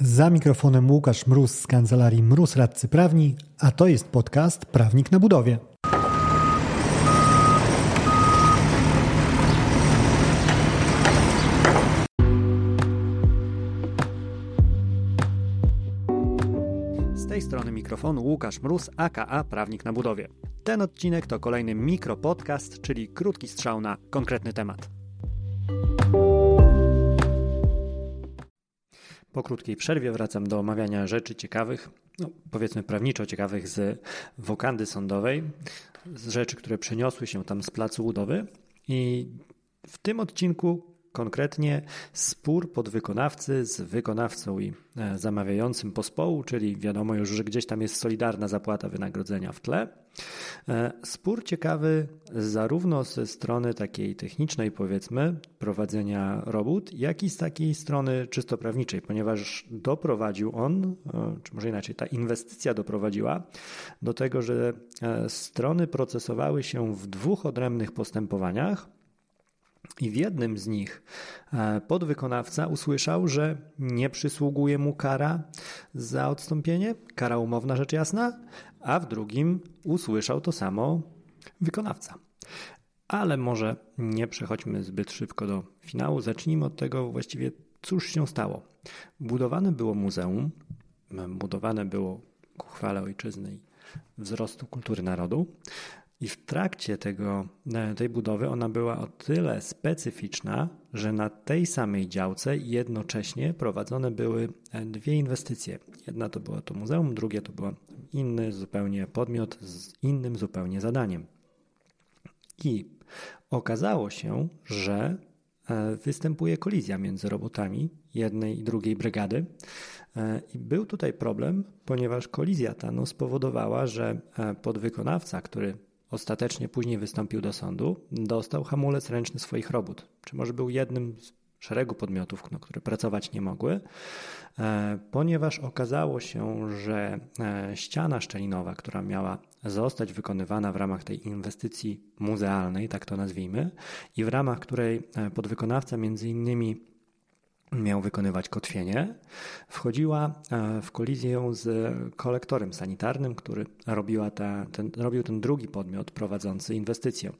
Za mikrofonem Łukasz Mróz z kancelarii Mróz Radcy Prawni, a to jest podcast Prawnik na budowie. Z tej strony mikrofonu Łukasz Mróz, aka Prawnik na budowie. Ten odcinek to kolejny mikropodcast, czyli krótki strzał na konkretny temat. Po krótkiej przerwie wracam do omawiania rzeczy ciekawych, no, powiedzmy prawniczo ciekawych z wokandy sądowej, z rzeczy, które przeniosły się tam z placu budowy. I w tym odcinku Konkretnie spór podwykonawcy z wykonawcą i e, zamawiającym pospołu, czyli wiadomo już, że gdzieś tam jest solidarna zapłata wynagrodzenia w tle. E, spór ciekawy zarówno ze strony takiej technicznej, powiedzmy, prowadzenia robót, jak i z takiej strony czysto prawniczej, ponieważ doprowadził on, e, czy może inaczej, ta inwestycja doprowadziła do tego, że strony procesowały się w dwóch odrębnych postępowaniach i w jednym z nich e, podwykonawca usłyszał, że nie przysługuje mu kara za odstąpienie, kara umowna rzecz jasna, a w drugim usłyszał to samo wykonawca. Ale może nie przechodźmy zbyt szybko do finału. Zacznijmy od tego właściwie, cóż się stało. Budowane było muzeum, budowane było ku chwale ojczyzny i wzrostu kultury narodu. I w trakcie tego, e, tej budowy ona była o tyle specyficzna, że na tej samej działce jednocześnie prowadzone były e, dwie inwestycje. Jedna to było to muzeum, drugie to był inny zupełnie podmiot z innym zupełnie zadaniem. I okazało się, że e, występuje kolizja między robotami jednej i drugiej brygady. I był tutaj problem, ponieważ kolizja ta no, spowodowała, że podwykonawca, który ostatecznie później wystąpił do sądu, dostał hamulec ręczny swoich robót. Czy może był jednym z szeregu podmiotów, które pracować nie mogły, e, ponieważ okazało się, że e, ściana szczelinowa, która miała zostać wykonywana w ramach tej inwestycji muzealnej, tak to nazwijmy, i w ramach której e, podwykonawca między innymi miał wykonywać kotwienie, wchodziła e, w kolizję z kolektorem sanitarnym, który robiła ta, ten, robił ten drugi podmiot prowadzący inwestycję.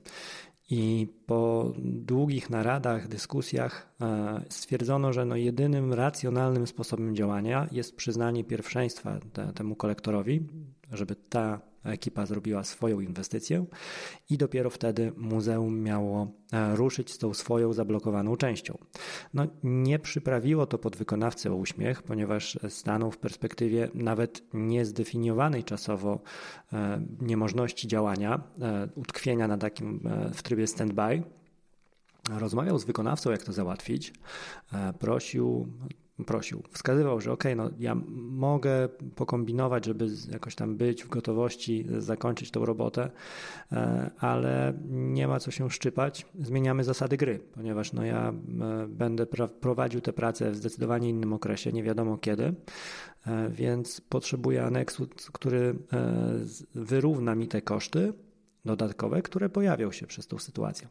I po długich naradach, dyskusjach e, stwierdzono, że no jedynym racjonalnym sposobem działania jest przyznanie pierwszeństwa te, temu kolektorowi, żeby ta ekipa zrobiła swoją inwestycję i dopiero wtedy muzeum miało e, ruszyć z tą swoją zablokowaną częścią. No, nie przyprawiło to podwykonawcę o uśmiech, ponieważ stanął w perspektywie nawet niezdefiniowanej czasowo e, niemożności działania, e, utkwienia na takim w trybie stand-by. Rozmawiał z wykonawcą, jak to załatwić. Prosił prosił. Wskazywał, że ok, no ja mogę pokombinować, żeby jakoś tam być w gotowości, zakończyć tą robotę, e, ale nie ma co się szczypać. Zmieniamy zasady gry, ponieważ no ja e, będę prowadził tę pracę w zdecydowanie innym okresie, nie wiadomo kiedy, e, więc potrzebuję aneksu, który wyrówna mi te koszty dodatkowe, które pojawią się przez tą sytuację.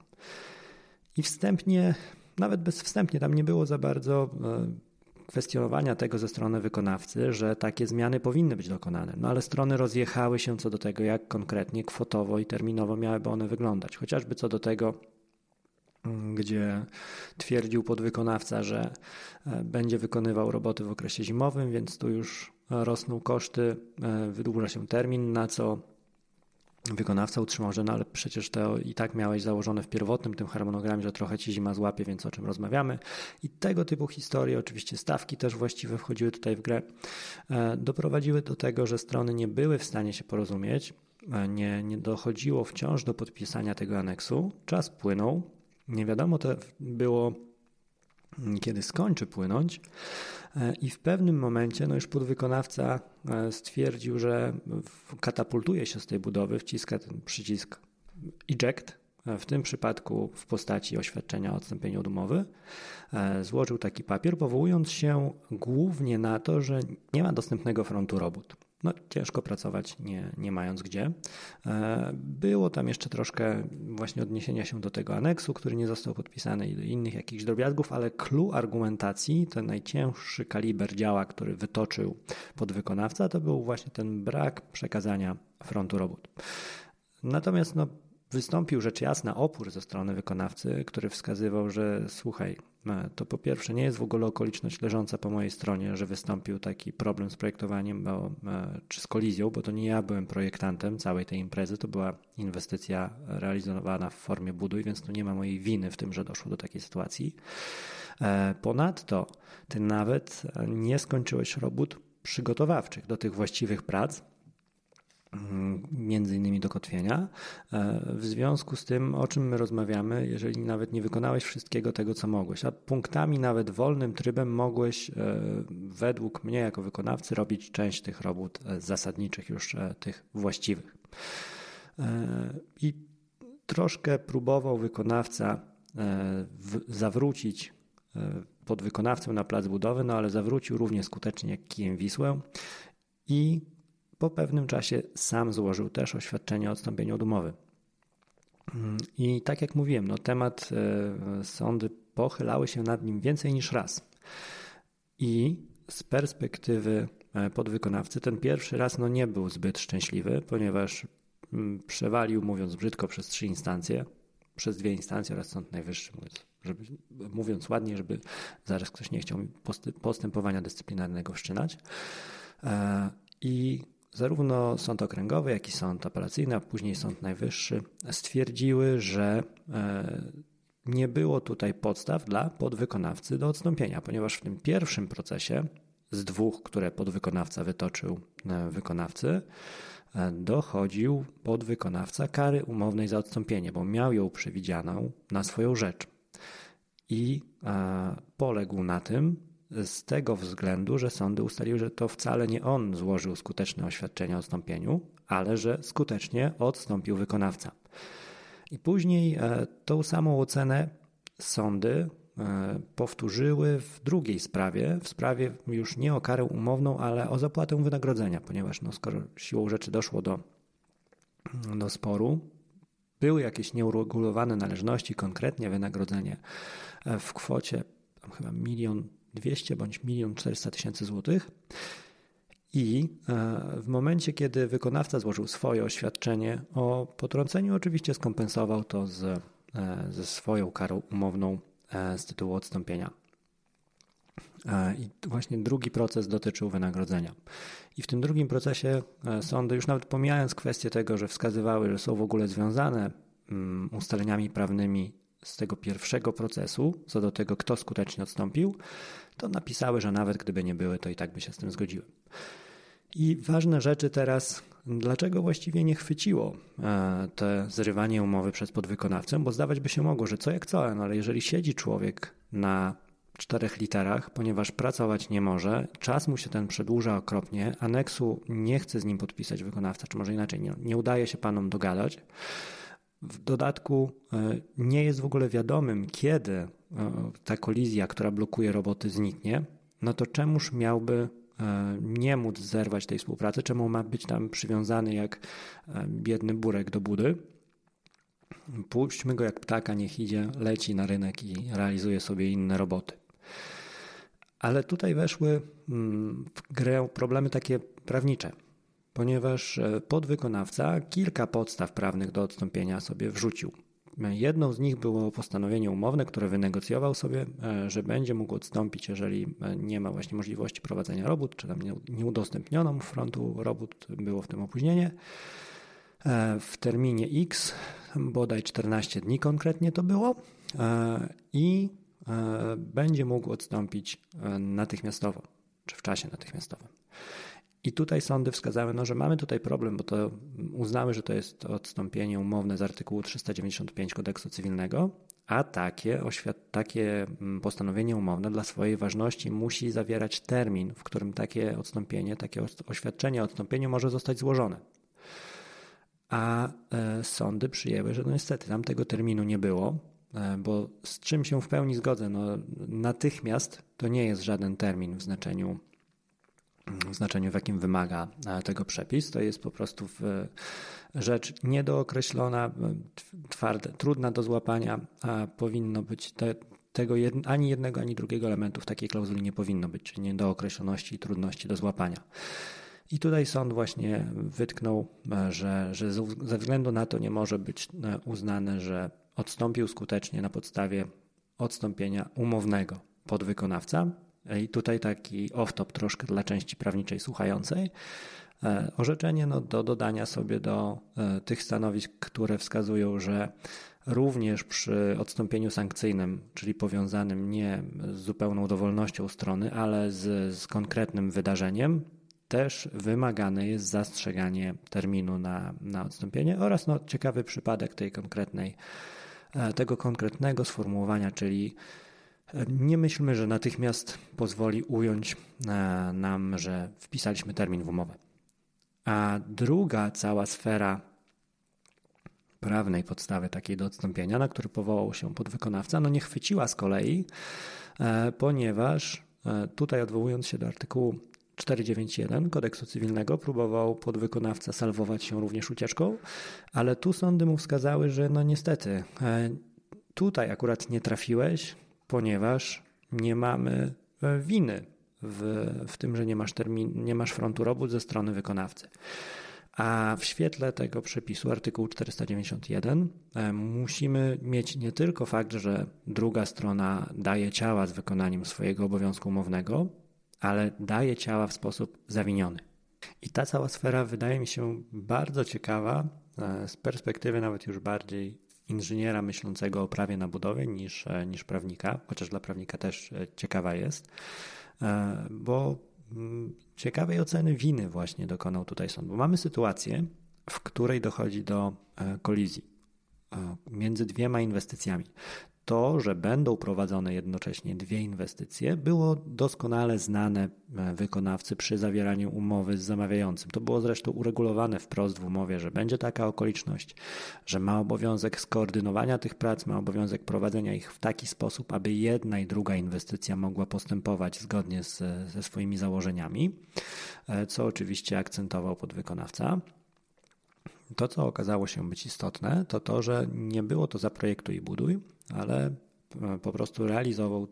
I wstępnie nawet bezwstępnie tam nie było za bardzo kwestionowania tego ze strony wykonawcy, że takie zmiany powinny być dokonane. No ale strony rozjechały się co do tego, jak konkretnie kwotowo i terminowo miałyby one wyglądać. Chociażby co do tego, mm, gdzie twierdził podwykonawca, że e, będzie wykonywał roboty w okresie zimowym, więc tu już rosną koszty, e, wydłuża się termin, na co wykonawca utrzymał, że no ale przecież to i tak miałeś założone w pierwotnym tym harmonogramie, że trochę ci zima złapie, więc o czym rozmawiamy. I tego typu historie, oczywiście stawki też właściwe wchodziły tutaj w grę, e, doprowadziły do tego, że strony nie były w stanie się porozumieć, e, nie, nie dochodziło wciąż do podpisania tego aneksu. Czas płynął. Nie wiadomo to było, kiedy skończy płynąć. E, I w pewnym momencie no już podwykonawca e, stwierdził, że katapultuje się z tej budowy, wciska ten przycisk eject, e, w tym przypadku w postaci oświadczenia o odstąpieniu od umowy. Złożył taki papier, powołując się głównie na to, że nie ma dostępnego frontu robót. No, ciężko pracować, nie, nie mając gdzie. E, było tam jeszcze troszkę właśnie odniesienia się do tego aneksu, który nie został podpisany i do innych jakichś drobiazgów, ale clue argumentacji, ten najcięższy kaliber działa, który wytoczył podwykonawca, to był właśnie ten brak przekazania frontu robót. Natomiast no, wystąpił rzecz jasna opór ze strony wykonawcy, który wskazywał, że słuchaj, e, to po pierwsze nie jest w ogóle okoliczność leżąca po mojej stronie, że wystąpił taki problem z projektowaniem bo, e, czy z kolizją, bo to nie ja byłem projektantem całej tej imprezy, to była inwestycja realizowana w formie buduj, więc tu nie ma mojej winy w tym, że doszło do takiej sytuacji. E, ponadto ty nawet nie skończyłeś robót przygotowawczych do tych właściwych prac, między innymi do kotwienia. E, w związku z tym, o czym my rozmawiamy, jeżeli nawet nie wykonałeś wszystkiego tego, co mogłeś, a punktami nawet wolnym trybem mogłeś, e, według mnie jako wykonawcy, robić część tych robót e, zasadniczych, już tych właściwych. I troszkę próbował wykonawca zawrócić pod wykonawcę na plac budowy, no ale zawrócił równie skutecznie jak kijem Wisłę i po pewnym czasie sam złożył też oświadczenie o odstąpieniu od umowy. I tak jak mówiłem, no temat e, sądy pochylały się nad nim więcej niż raz. I z perspektywy e, podwykonawcy ten pierwszy raz no nie był zbyt szczęśliwy, ponieważ mm, przewalił, mówiąc brzydko, przez trzy instancje, przez dwie instancje oraz Sąd Najwyższy, mówiąc, żeby, mówiąc ładnie, żeby zaraz ktoś nie chciał postępowania dyscyplinarnego wszczynać. E, I Zarówno sąd okręgowy, jak i sąd apelacyjny, a później sąd najwyższy stwierdziły, że e, nie było tutaj podstaw dla podwykonawcy do odstąpienia, ponieważ w tym pierwszym procesie z dwóch, które podwykonawca wytoczył e, wykonawcy, e, dochodził podwykonawca kary umownej za odstąpienie, bo miał ją przewidzianą na swoją rzecz. I poległ na tym, z tego względu, że sądy ustaliły, że to wcale nie on złożył skuteczne oświadczenie o odstąpieniu, ale że skutecznie odstąpił wykonawca. I później e, tą samą ocenę sądy e, powtórzyły w drugiej sprawie, w sprawie już nie o karę umowną, ale o zapłatę wynagrodzenia, ponieważ no, skoro siłą rzeczy doszło do, do sporu, były jakieś nieuregulowane należności, konkretnie wynagrodzenie e, w kwocie chyba milion 200 bądź 1 400 tysięcy złotych. I e, w momencie, kiedy wykonawca złożył swoje oświadczenie o potrąceniu, oczywiście skompensował to z, e, ze swoją karą umowną e, z tytułu odstąpienia. I właśnie drugi proces dotyczył wynagrodzenia. I w tym drugim procesie sądy, już nawet pomijając kwestię tego, że wskazywały, że są w ogóle związane mm, ustaleniami prawnymi z tego pierwszego procesu, co do tego, kto skutecznie odstąpił, to napisały, że nawet gdyby nie były, to i tak by się z tym zgodziły. I ważne rzeczy teraz, dlaczego właściwie nie chwyciło e, te zrywanie umowy przez podwykonawcę, bo zdawać by się mogło, że co jak co, no ale jeżeli siedzi człowiek na czterech literach, ponieważ pracować nie może, czas mu się ten przedłuża okropnie, aneksu nie chce z nim podpisać wykonawca, czy może inaczej, nie, nie udaje się panom dogadać. W dodatku e, nie jest w ogóle wiadomym, kiedy ta kolizja, która blokuje roboty, zniknie, no to czemuż miałby e, nie móc zerwać tej współpracy, czemu ma być tam przywiązany jak e, biedny burek do budy. Puśćmy go jak ptaka, niech idzie, leci na rynek i realizuje sobie inne roboty. Ale tutaj weszły mm, w grę problemy takie prawnicze, ponieważ e, podwykonawca kilka podstaw prawnych do odstąpienia sobie wrzucił. Jedną z nich było postanowienie umowne, które wynegocjował sobie, e, że będzie mógł odstąpić, jeżeli e, nie ma właśnie możliwości prowadzenia robót, czy tam nie udostępniono mu frontu robót, było w tym opóźnienie. W terminie X, bodaj 14 dni konkretnie to było, i będzie mógł odstąpić natychmiastowo, czy w czasie natychmiastowym. I tutaj sądy wskazały, no, że mamy tutaj problem, bo to uznały, że to jest odstąpienie umowne z artykułu 395 kodeksu cywilnego, a takie, oświat, takie mm, postanowienie umowne dla swojej ważności musi zawierać termin, w którym takie odstąpienie, takie oświadczenie o odstąpieniu może zostać złożone. A e, sądy przyjęły, że no niestety tam tego terminu nie było, e, bo z czym się w pełni zgodzę, no natychmiast to nie jest żaden termin w znaczeniu znaczeniu, w jakim wymaga tego przepis. To jest po prostu rzecz niedookreślona, twarde, trudna do złapania, a powinno być te, tego jed, ani jednego, ani drugiego elementu w takiej klauzuli nie powinno być, czyli niedookreśloności i trudności do złapania. I tutaj sąd właśnie wytknął, że, że ze względu na to nie może być uznane, że odstąpił skutecznie na podstawie odstąpienia umownego podwykonawca. I tutaj taki off-top troszkę dla części prawniczej słuchającej. E, orzeczenie no, do dodania sobie do e, tych stanowisk, które wskazują, że również przy odstąpieniu sankcyjnym, czyli powiązanym nie z zupełną dowolnością strony, ale z, z konkretnym wydarzeniem, też wymagane jest zastrzeganie terminu na, na odstąpienie oraz no, ciekawy przypadek tej konkretnej, e, tego konkretnego sformułowania, czyli nie myślmy, że natychmiast pozwoli ująć nam, że wpisaliśmy termin w umowę. A druga cała sfera prawnej podstawy takiej do odstąpienia, na który powołał się podwykonawca, no nie chwyciła z kolei, e, ponieważ e, tutaj odwołując się do artykułu 491 kodeksu cywilnego próbował podwykonawca salwować się również ucieczką, ale tu sądy mu wskazały, że no niestety e, tutaj akurat nie trafiłeś, ponieważ nie mamy winy w, w tym, że nie masz, termin, nie masz frontu robót ze strony wykonawcy. A w świetle tego przepisu, artykułu 491, e, musimy mieć nie tylko fakt, że druga strona daje ciała z wykonaniem swojego obowiązku umownego, ale daje ciała w sposób zawiniony. I ta cała sfera wydaje mi się bardzo ciekawa e, z perspektywy nawet już bardziej inżyniera myślącego o prawie na budowie niż, e, niż prawnika, chociaż dla prawnika też ciekawa jest. E, bo mm, ciekawej oceny winy właśnie dokonał tutaj sąd, bo mamy sytuację, w której dochodzi do e, kolizji e, między dwiema inwestycjami to, że będą prowadzone jednocześnie dwie inwestycje, było doskonale znane e, wykonawcy przy zawieraniu umowy z zamawiającym. To było zresztą uregulowane wprost w umowie, że będzie taka okoliczność, że ma obowiązek skoordynowania tych prac, ma obowiązek prowadzenia ich w taki sposób, aby jedna i druga inwestycja mogła postępować zgodnie z, ze swoimi założeniami, e, co oczywiście akcentował podwykonawca. To, co okazało się być istotne, to to, że nie było to zaprojektuj i buduj, ale e, po prostu realizował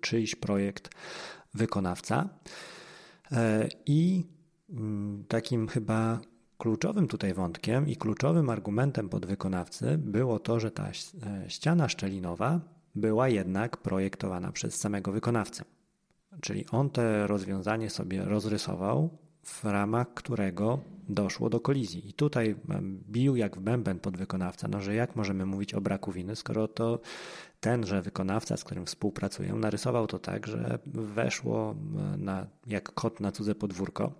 czyjś projekt wykonawca. E, I mm, takim chyba kluczowym tutaj wątkiem i kluczowym argumentem podwykonawcy było to, że ta e, ściana szczelinowa była jednak projektowana przez samego wykonawcę. Czyli on te rozwiązanie sobie rozrysował, w ramach którego doszło do kolizji. I tutaj bił jak w bęben podwykonawca, no że jak możemy mówić o braku winy, skoro to tenże wykonawca, z którym współpracuję, narysował to tak, że weszło na, jak kot na cudze podwórko,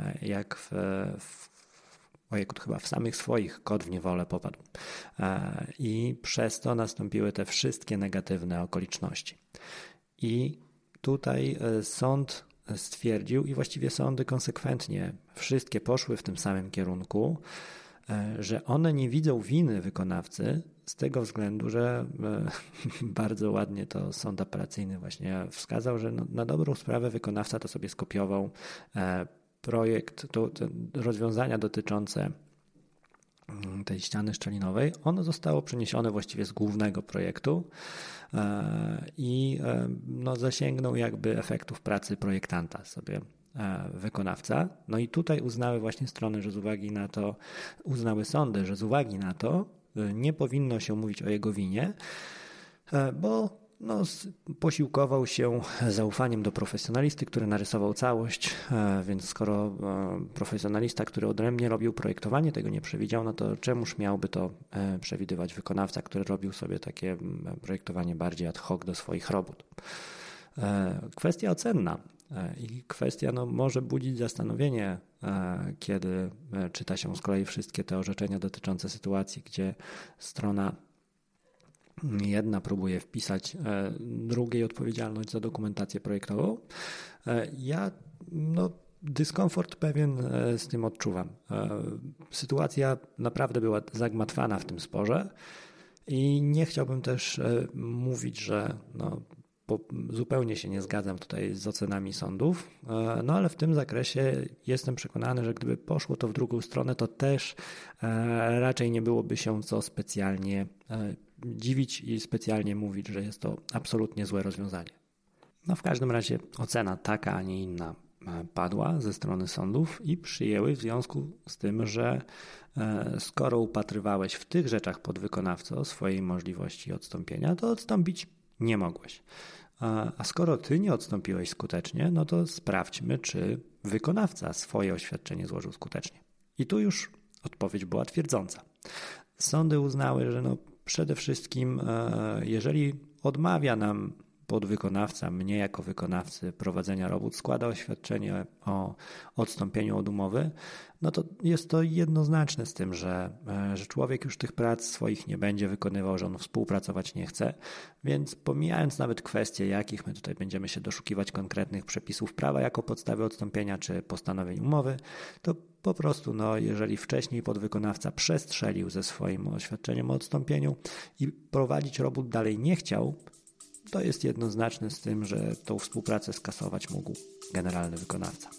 e, jak w, w chyba w samych swoich kot w niewolę popadł. E, I przez to nastąpiły te wszystkie negatywne okoliczności. I tutaj e, sąd stwierdził i właściwie sądy konsekwentnie wszystkie poszły w tym samym kierunku, e, że one nie widzą winy wykonawcy z tego względu, że e, bardzo ładnie to sąd apelacyjny właśnie wskazał, że no, na dobrą sprawę wykonawca to sobie skopiował e, projekt, to, rozwiązania dotyczące tej ściany szczelinowej, ono zostało przeniesione właściwie z głównego projektu E, i e, no, zasięgnął jakby efektów pracy projektanta sobie e, wykonawca. No i tutaj uznały właśnie strony, że z uwagi na to, uznały sądy, że z uwagi na to nie powinno się mówić o jego winie, bo no, posiłkował się zaufaniem do profesjonalisty, który narysował całość, e, więc skoro e, profesjonalista, który odrębnie robił projektowanie, tego nie przewidział, no to czemuż miałby to e, przewidywać wykonawca, który robił sobie takie projektowanie bardziej ad hoc do swoich robót. Kwestia ocenna i kwestia no, może budzić zastanowienie, kiedy czyta się z kolei wszystkie te orzeczenia dotyczące sytuacji, gdzie strona Jedna próbuje wpisać e, drugiej odpowiedzialność za dokumentację projektową. E, ja no, dyskomfort pewien e, z tym odczuwam. Sytuacja naprawdę była zagmatwana w tym sporze i nie chciałbym też mówić, że no, zupełnie się nie zgadzam tutaj z ocenami sądów, no ale w tym zakresie jestem przekonany, że gdyby poszło to w drugą stronę, to też raczej nie byłoby się co specjalnie dziwić i specjalnie mówić, że jest to absolutnie złe rozwiązanie. No w każdym razie ocena taka, a nie inna e, padła ze strony sądów i przyjęły w związku z tym, że e, skoro upatrywałeś w tych rzeczach podwykonawco swojej możliwości odstąpienia, to odstąpić nie mogłeś. A skoro ty nie odstąpiłeś skutecznie, no to sprawdźmy, czy wykonawca swoje oświadczenie złożył skutecznie. I tu już odpowiedź była twierdząca. Sądy uznały, że no przede wszystkim, e, jeżeli odmawia nam podwykonawca, mnie jako wykonawcy prowadzenia robót składa oświadczenie o odstąpieniu od umowy, no to jest to jednoznaczne z tym, że, e, że człowiek już tych prac swoich nie będzie wykonywał, że on współpracować nie chce. Więc pomijając nawet kwestie, jakich my tutaj będziemy się doszukiwać konkretnych przepisów prawa jako podstawy odstąpienia czy postanowień umowy, to po prostu, no, jeżeli wcześniej podwykonawca przestrzelił ze swoim oświadczeniem o odstąpieniu i prowadzić robót dalej nie chciał, to jest jednoznaczne z tym, że tą współpracę skasować mógł generalny wykonawca.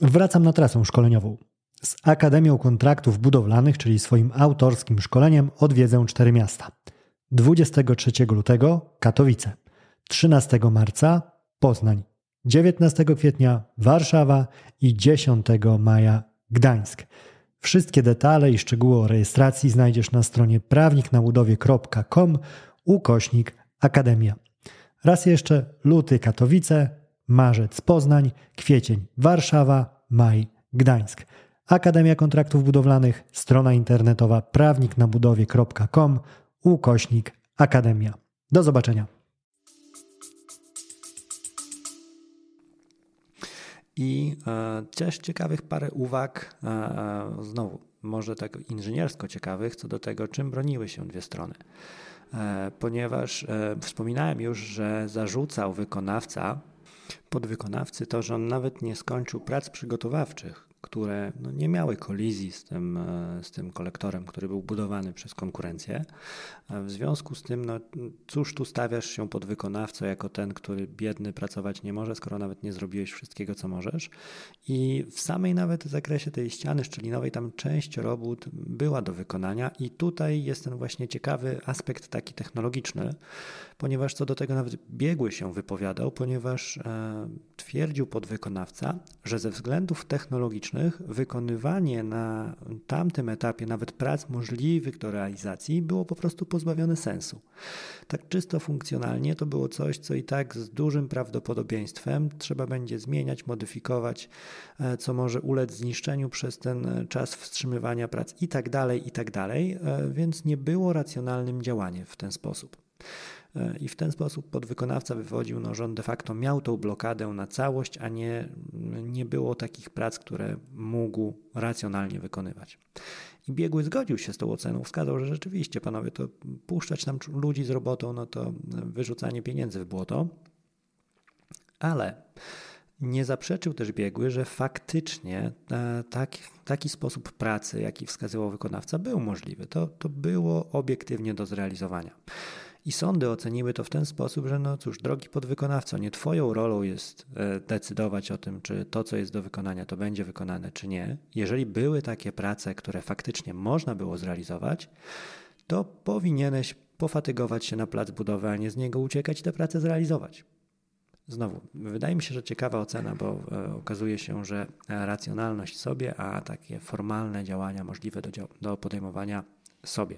Wracam na trasę szkoleniową. Z Akademią Kontraktów Budowlanych, czyli swoim autorskim szkoleniem, odwiedzę cztery miasta. 23 lutego Katowice, 13 marca Poznań, 19 kwietnia Warszawa i 10 maja Gdańsk. Wszystkie detale i szczegóły o rejestracji znajdziesz na stronie prawniknabudowie.com ukośnik Akademia. Raz jeszcze luty Katowice, marzec Poznań, kwiecień Warszawa, maj Gdańsk. Akademia Kontraktów Budowlanych, strona internetowa prawniknabudowie.com ukośnik Akademia. Do zobaczenia. I e, też ciekawych parę uwag, e, e, znowu, może tak inżyniersko ciekawych, co do tego, czym broniły się dwie strony. Ponieważ wspominałem już, że zarzucał wykonawca, podwykonawcy to, że on nawet nie skończył prac przygotowawczych które no, nie miały kolizji z tym, e, z tym kolektorem, który był budowany przez konkurencję. W związku z tym, no, cóż tu stawiasz się pod wykonawcą jako ten, który biedny pracować nie może, skoro nawet nie zrobiłeś wszystkiego, co możesz. I w samej nawet zakresie tej ściany szczelinowej tam część robót była do wykonania i tutaj jest ten właśnie ciekawy aspekt taki technologiczny, ponieważ co do tego nawet biegły się wypowiadał, ponieważ e, twierdził podwykonawca, że ze względów technologicznych wykonywanie na tamtym etapie nawet prac możliwych do realizacji było po prostu pozbawione sensu. Tak czysto funkcjonalnie to było coś, co i tak z dużym prawdopodobieństwem trzeba będzie zmieniać, modyfikować, e, co może ulec zniszczeniu przez ten czas wstrzymywania prac i tak dalej, i tak dalej, e, więc nie było racjonalnym działaniem w ten sposób. E, I w ten sposób podwykonawca wywodził, no, że on de facto miał tą blokadę na całość, a nie, nie było takich prac, które mógł racjonalnie wykonywać. I biegły zgodził się z tą oceną, wskazał, że rzeczywiście, panowie, to puszczać tam ludzi z robotą, no to wyrzucanie pieniędzy w błoto. Ale nie zaprzeczył też biegły, że faktycznie e, taki, taki sposób pracy, jaki wskazywał wykonawca, był możliwy. To, to było obiektywnie do zrealizowania. I sądy oceniły to w ten sposób, że no cóż, drogi podwykonawco, nie twoją rolą jest e, decydować o tym, czy to, co jest do wykonania, to będzie wykonane, czy nie. Jeżeli były takie prace, które faktycznie można było zrealizować, to powinieneś pofatygować się na plac budowy, a nie z niego uciekać i tę pracę zrealizować. Znowu, wydaje mi się, że ciekawa ocena, bo e, okazuje się, że racjonalność sobie, a takie formalne działania możliwe do, do podejmowania sobie.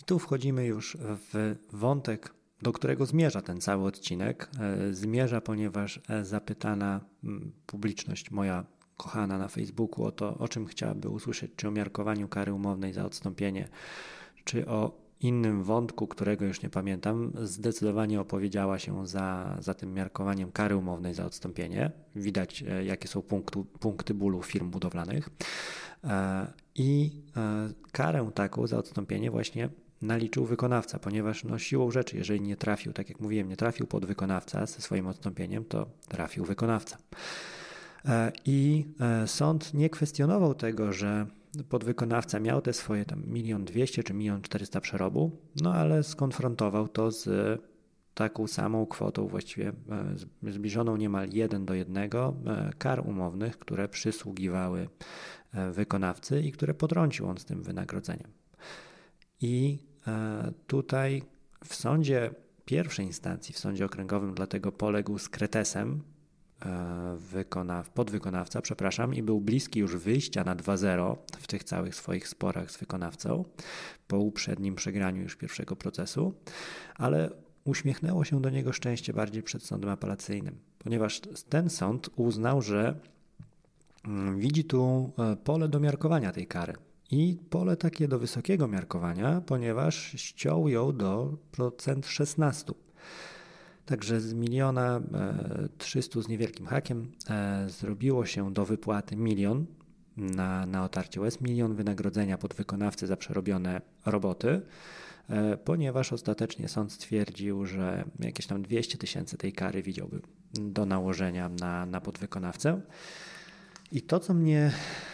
I tu wchodzimy już w wątek, do którego zmierza ten cały odcinek. E, zmierza, ponieważ e, zapytana publiczność moja kochana na Facebooku o to, o czym chciałaby usłyszeć, czy o miarkowaniu kary umownej za odstąpienie, czy o innym wątku, którego już nie pamiętam, zdecydowanie opowiedziała się za, za tym miarkowaniem kary umownej za odstąpienie. Widać, e, jakie są punktu, punkty bólu firm budowlanych. I karę taką za odstąpienie właśnie naliczył wykonawca, ponieważ no, siłą rzeczy, jeżeli nie trafił, tak jak mówiłem, nie trafił pod wykonawca ze swoim odstąpieniem, to trafił wykonawca. E, I e, sąd nie kwestionował tego, że podwykonawca miał te swoje tam milion dwieście czy milion czterysta przerobu, no ale skonfrontował to z taką samą kwotą, właściwie e, zbliżoną niemal jeden do jednego kar umownych, które przysługiwały wykonawcy i które potrącił on z tym wynagrodzeniem. I tutaj w sądzie pierwszej instancji, w sądzie okręgowym, dlatego poległ z kretesem, wykonaw, podwykonawca, przepraszam, i był bliski już wyjścia na 2-0 w tych całych swoich sporach z wykonawcą po uprzednim przegraniu już pierwszego procesu, ale uśmiechnęło się do niego szczęście bardziej przed sądem apelacyjnym, ponieważ ten sąd uznał, że mm, widzi tu e, pole do miarkowania tej kary. I pole takie do wysokiego miarkowania, ponieważ ściął ją do procent 16. Także z miliona e, trzystu z niewielkim hakiem e, zrobiło się do wypłaty milion na, na otarcie łez, milion wynagrodzenia pod wykonawcy za przerobione roboty. E, ponieważ ostatecznie sąd stwierdził, że jakieś tam 200 tysięcy tej kary widziałby do nałożenia na, na podwykonawcę. I to, co mnie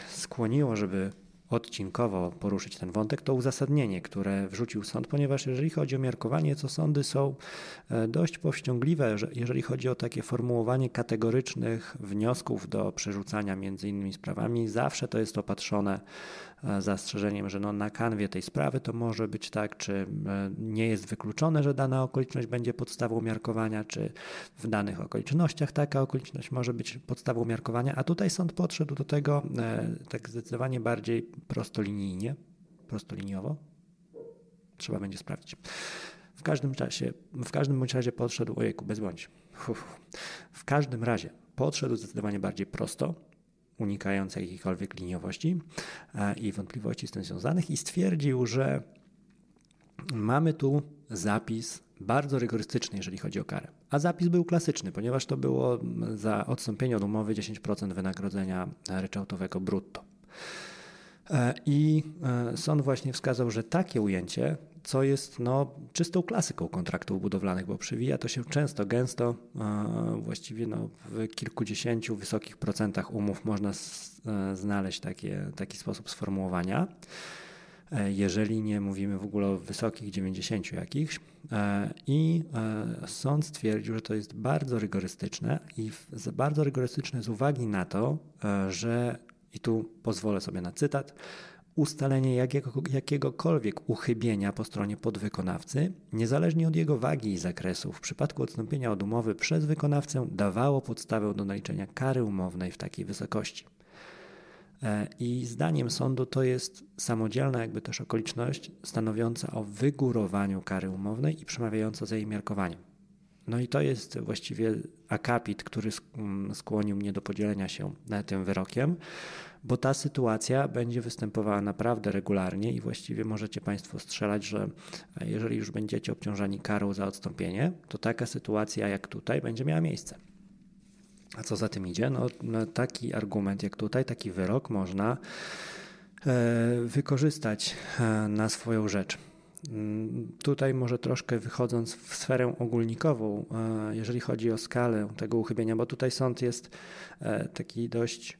skłoniło, żeby odcinkowo poruszyć ten wątek, to uzasadnienie, które wrzucił sąd, ponieważ jeżeli chodzi o miarkowanie, to sądy są e, dość powściągliwe, jeżeli chodzi o takie formułowanie kategorycznych wniosków do przerzucania między innymi sprawami. Zawsze to jest opatrzone zastrzeżeniem, że no na kanwie tej sprawy to może być tak, czy e, nie jest wykluczone, że dana okoliczność będzie podstawą miarkowania, czy w danych okolicznościach taka okoliczność może być podstawą miarkowania, a tutaj sąd podszedł do tego e, tak zdecydowanie bardziej prostolinijnie, prostoliniowo. Trzeba będzie sprawdzić. W każdym czasie, w każdym bądź razie podszedł, ojejku, bez bądź. W każdym razie podszedł zdecydowanie bardziej prosto, unikając jakiejkolwiek liniowości e, i wątpliwości z tym związanych i stwierdził, że mamy tu zapis bardzo rygorystyczny, jeżeli chodzi o karę. A zapis był klasyczny, ponieważ to było za odstąpienie od umowy 10% wynagrodzenia ryczałtowego brutto. E, I e, sąd właśnie wskazał, że takie ujęcie co jest no, czystą klasyką kontraktów budowlanych, bo przywija to się często, gęsto, właściwie no, w kilkudziesięciu wysokich procentach umów można e, znaleźć takie, taki sposób sformułowania. E, jeżeli nie mówimy w ogóle o wysokich 90 jakichś. E, I sąd stwierdził, że to jest bardzo rygorystyczne i bardzo rygorystyczne z uwagi na to, że, i tu pozwolę sobie na cytat, ustalenie jakiego, jakiegokolwiek uchybienia po stronie podwykonawcy, niezależnie od jego wagi i zakresu, w przypadku odstąpienia od umowy przez wykonawcę, dawało podstawę do naliczenia kary umownej w takiej wysokości. E, I zdaniem sądu to jest samodzielna jakby też okoliczność stanowiąca o wygórowaniu kary umownej i przemawiająca za jej miarkowaniem. No i to jest właściwie akapit, który skłonił mnie do podzielenia się tym wyrokiem, bo ta sytuacja będzie występowała naprawdę regularnie i właściwie możecie Państwo strzelać, że jeżeli już będziecie obciążani karą za odstąpienie, to taka sytuacja jak tutaj będzie miała miejsce. A co za tym idzie? No, no taki argument jak tutaj, taki wyrok można e, wykorzystać e, na swoją rzecz. Tutaj może troszkę wychodząc w sferę ogólnikową, e, jeżeli chodzi o skalę tego uchybienia, bo tutaj sąd jest taki dość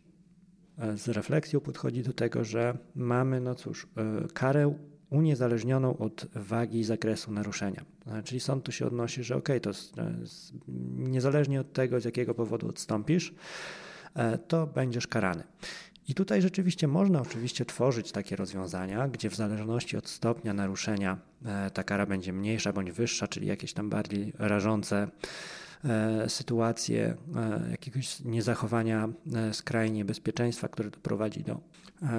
E, z refleksją podchodzi do tego, że mamy, no cóż, e, karę uniezależnioną od wagi i zakresu naruszenia. E, czyli sąd tu się odnosi, że ok, to niezależnie od tego, z jakiego powodu odstąpisz, to będziesz karany. I tutaj rzeczywiście można oczywiście tworzyć takie rozwiązania, gdzie w zależności od stopnia naruszenia ta kara będzie mniejsza bądź wyższa, czyli jakieś tam bardziej rażące E, sytuację e, jakiegoś niezachowania e, skrajnie bezpieczeństwa, które doprowadzi do,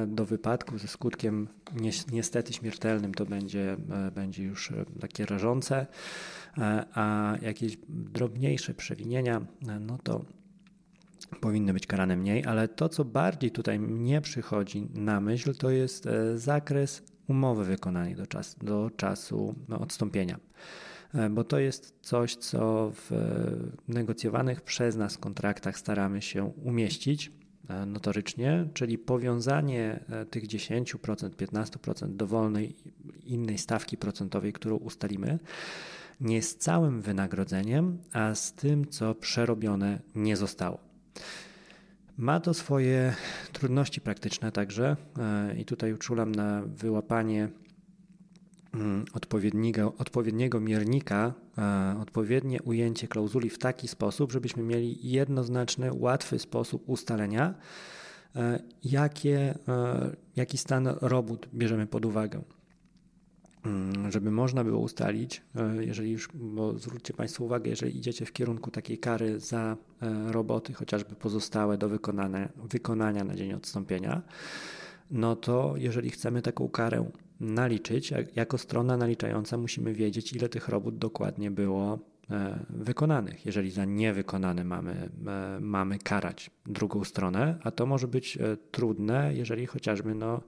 do wypadku ze skutkiem niestety śmiertelnym, to będzie, będzie już takie rażące, a jakieś drobniejsze przewinienia, no to powinny być karane mniej, ale to, co bardziej tutaj mnie przychodzi na myśl, to jest zakres umowy wykonanej do, czas, do czasu no, odstąpienia. E, bo to jest coś, co w negocjowanych przez nas kontraktach staramy się umieścić e, notorycznie, czyli powiązanie e, tych 10%, 15% dowolnej innej stawki procentowej, którą ustalimy, nie z całym wynagrodzeniem, a z tym, co przerobione nie zostało. Ma to swoje trudności praktyczne także i tutaj uczulam na wyłapanie mm, odpowiedniego, odpowiedniego miernika, odpowiednie ujęcie klauzuli w taki sposób, żebyśmy mieli jednoznaczny, łatwy sposób ustalenia, E, jakie, e, jaki stan robót bierzemy pod uwagę. Mm, żeby można było ustalić, e, jeżeli już, bo zwróćcie Państwo uwagę, jeżeli idziecie w kierunku takiej kary za roboty, chociażby pozostałe do wykonania, wykonania na dzień odstąpienia, no to jeżeli chcemy taką karę naliczyć, jako strona naliczająca musimy wiedzieć, ile tych robót dokładnie było E, wykonanych. Jeżeli za niewykonane mamy, e, mamy karać drugą stronę, a to może być e, trudne, jeżeli chociażby no,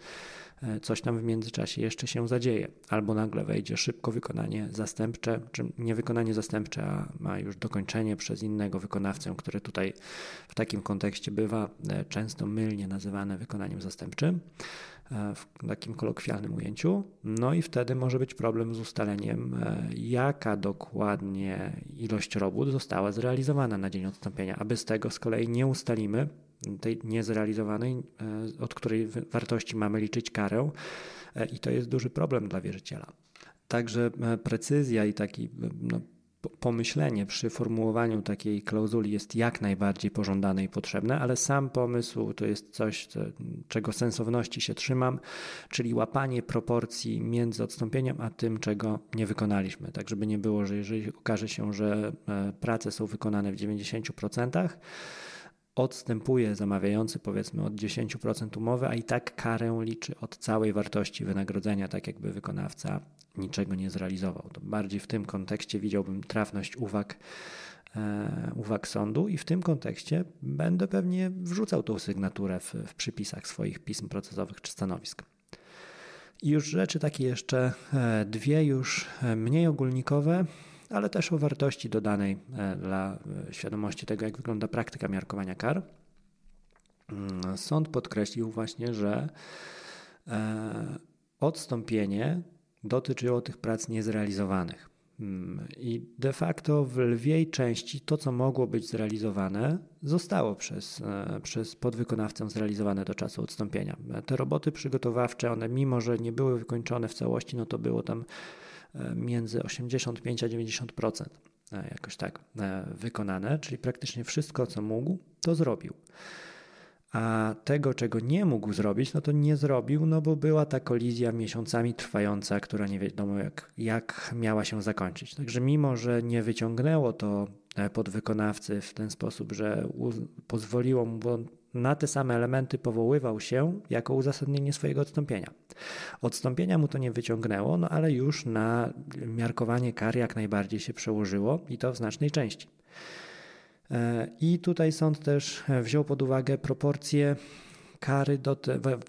coś tam w międzyczasie jeszcze się zadzieje, albo nagle wejdzie szybko wykonanie zastępcze, czy nie wykonanie zastępcze, a ma już dokończenie przez innego wykonawcę, które tutaj w takim kontekście bywa często mylnie nazywane wykonaniem zastępczym. E, w takim kolokwialnym ujęciu. No i wtedy może być problem z ustaleniem, e, jaka dokładnie ilość robót została zrealizowana na dzień odstąpienia, aby z tego z kolei nie ustalimy tej niezrealizowanej, e, od której wartości mamy liczyć karę i to jest duży problem dla wierzyciela. Także precyzja i taki no, pomyślenie przy formułowaniu takiej klauzuli jest jak najbardziej pożądane i potrzebne, ale sam pomysł to jest coś, co, czego sensowności się trzymam, czyli łapanie proporcji między odstąpieniem a tym, czego nie wykonaliśmy. Tak, żeby nie było, że jeżeli okaże się, że e, prace są wykonane w 90%, odstępuje zamawiający powiedzmy od 10% umowy, a i tak karę liczy od całej wartości wynagrodzenia, tak jakby wykonawca niczego nie zrealizował. To bardziej w tym kontekście widziałbym trafność uwag, e, uwag sądu i w tym kontekście będę pewnie wrzucał tą sygnaturę w, w przypisach swoich pism procesowych czy stanowisk. I już rzeczy takie jeszcze e, dwie już e, mniej ogólnikowe, ale też o wartości dodanej dla świadomości tego, jak wygląda praktyka miarkowania kar. Mm, sąd podkreślił właśnie, że odstąpienie dotyczyło tych prac niezrealizowanych. Hmm, I de facto w lwiej części to, co mogło być zrealizowane, zostało przez, e, przez podwykonawcę zrealizowane do czasu odstąpienia. Te roboty przygotowawcze, one mimo, że nie były wykończone w całości, no to było tam e, między 85 a 90% e, jakoś tak wykonane, czyli praktycznie wszystko, co mógł, to zrobił a tego, czego nie mógł zrobić, no to nie zrobił, no bo była ta kolizja miesiącami trwająca, która nie wiadomo jak, jak miała się zakończyć. Także mimo, że nie wyciągnęło to e, podwykonawcy w ten sposób, że pozwoliło mu, na te same elementy powoływał się jako uzasadnienie swojego odstąpienia. Odstąpienia mu to nie wyciągnęło, no ale już na miarkowanie kar jak najbardziej się przełożyło i to w znacznej części. E, I tutaj sąd też wziął pod uwagę proporcje kary do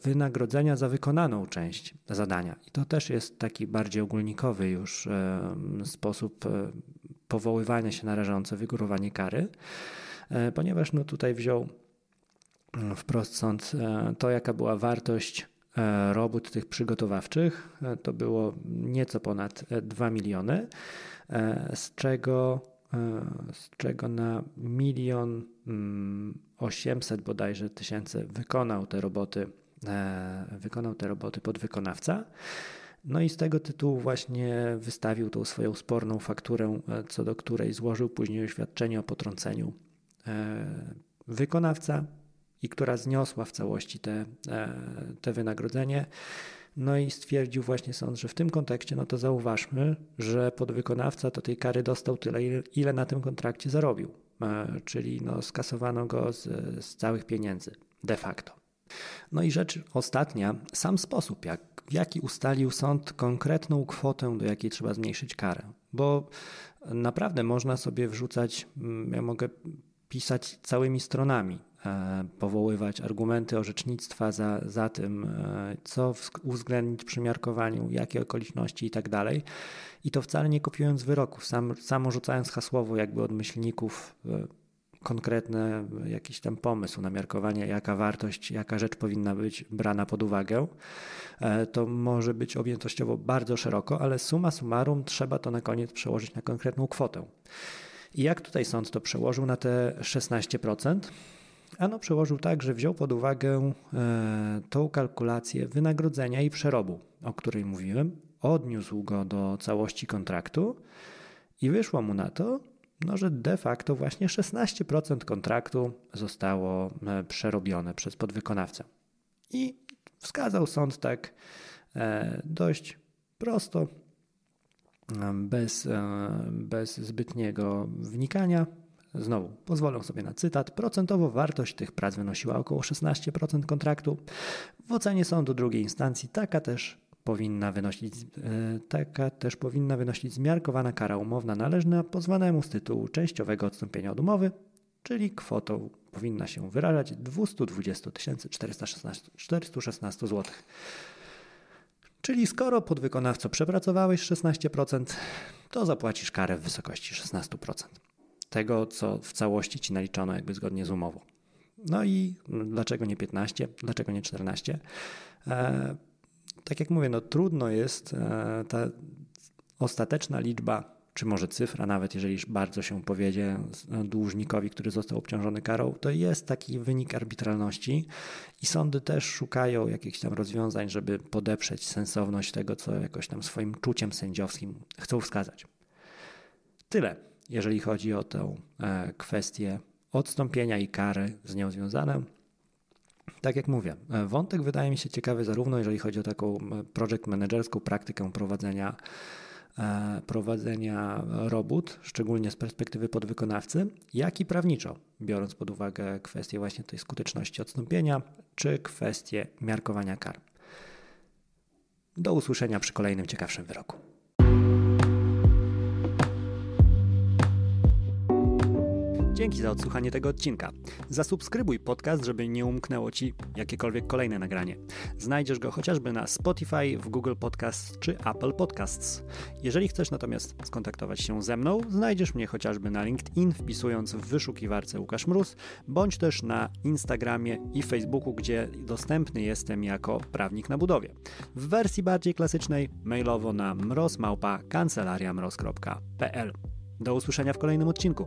wynagrodzenia za wykonaną część zadania. I to też jest taki bardziej ogólnikowy już e, sposób e, powoływania się na rażące wygórowanie kary, ponieważ no tutaj wziął wprost sąd to, jaka była wartość robót tych przygotowawczych. To było nieco ponad 2 miliony, z czego z czego na milion mm, osiemset bodajże tysięcy wykonał te roboty, e, wykonał te roboty podwykonawca. No i z tego tytułu właśnie wystawił tą swoją sporną fakturę, e, co do której złożył później oświadczenie o potrąceniu e, wykonawca i która zniosła w całości te, te wynagrodzenie. No i stwierdził właśnie sąd, że w tym kontekście, no to zauważmy, że podwykonawca to tej kary dostał tyle, ile na tym kontrakcie zarobił, e, czyli no skasowano go z, z całych pieniędzy de facto. No i rzecz ostatnia, sam sposób, jak, w jaki ustalił sąd konkretną kwotę, do jakiej trzeba zmniejszyć karę. Bo naprawdę można sobie wrzucać, ja mogę pisać całymi stronami E, powoływać argumenty orzecznictwa za, za tym, e, co uwzględnić przy miarkowaniu, jakie okoliczności i tak dalej. I to wcale nie kopiując wyroków, sam, samo rzucając hasłowo jakby od myślników e, konkretny jakiś tam pomysł na miarkowanie, jaka wartość, jaka rzecz powinna być brana pod uwagę, to może być objętościowo bardzo szeroko, ale suma summarum trzeba to na koniec przełożyć na konkretną kwotę. I jak tutaj sąd to przełożył na te 16%? Ano przełożył tak, że wziął pod uwagę e, tą kalkulację wynagrodzenia i przerobu, o której mówiłem, odniósł go do całości kontraktu i wyszło mu na to, no, że de facto właśnie 16% kontraktu zostało e, przerobione przez podwykonawcę. I wskazał sąd tak e, dość prosto, bez, bez zbytniego wnikania, Znowu, pozwolę sobie na cytat. Procentowo wartość tych prac wynosiła około 16% kontraktu. W ocenie sądu drugiej instancji taka też powinna wynosić, e, taka też powinna wynosić zmiarkowana kara umowna należna pozwanemu z tytułu częściowego odstąpienia od umowy, czyli kwotą powinna się wyrażać 220 416, 416 zł. Czyli skoro podwykonawco przepracowałeś 16%, to zapłacisz karę w wysokości 16% tego, co w całości ci naliczono jakby zgodnie z umową. No i dlaczego nie 15, dlaczego nie 14? E, tak jak mówię, no trudno jest e, ta ostateczna liczba, czy może cyfra, nawet jeżeli bardzo się powiedzie dłużnikowi, który został obciążony karą, to jest taki wynik arbitralności i sądy też szukają jakichś tam rozwiązań, żeby podeprzeć sensowność tego, co jakoś tam swoim czuciem sędziowskim chcą wskazać. Tyle jeżeli chodzi o tę e, kwestię odstąpienia i kary z nią związane. Tak jak mówię, e, wątek wydaje mi się ciekawy zarówno jeżeli chodzi o taką e, project managerską praktykę prowadzenia, prowadzenia robót, szczególnie z perspektywy podwykonawcy, jak i prawniczo, biorąc pod uwagę kwestię właśnie tej skuteczności odstąpienia, czy kwestię miarkowania kar. Do usłyszenia przy kolejnym ciekawszym wyroku. Dzięki za odsłuchanie tego odcinka. Zasubskrybuj podcast, żeby nie umknęło Ci jakiekolwiek kolejne nagranie. Znajdziesz go chociażby na Spotify, w Google Podcasts czy Apple Podcasts. Jeżeli chcesz natomiast skontaktować się ze mną, znajdziesz mnie chociażby na LinkedIn wpisując w wyszukiwarce Łukasz Mróz, bądź też na Instagramie i Facebooku, gdzie dostępny jestem jako prawnik na budowie. W wersji bardziej klasycznej mailowo na mrozmałpa kancelariamroz.pl. Do usłyszenia w kolejnym odcinku.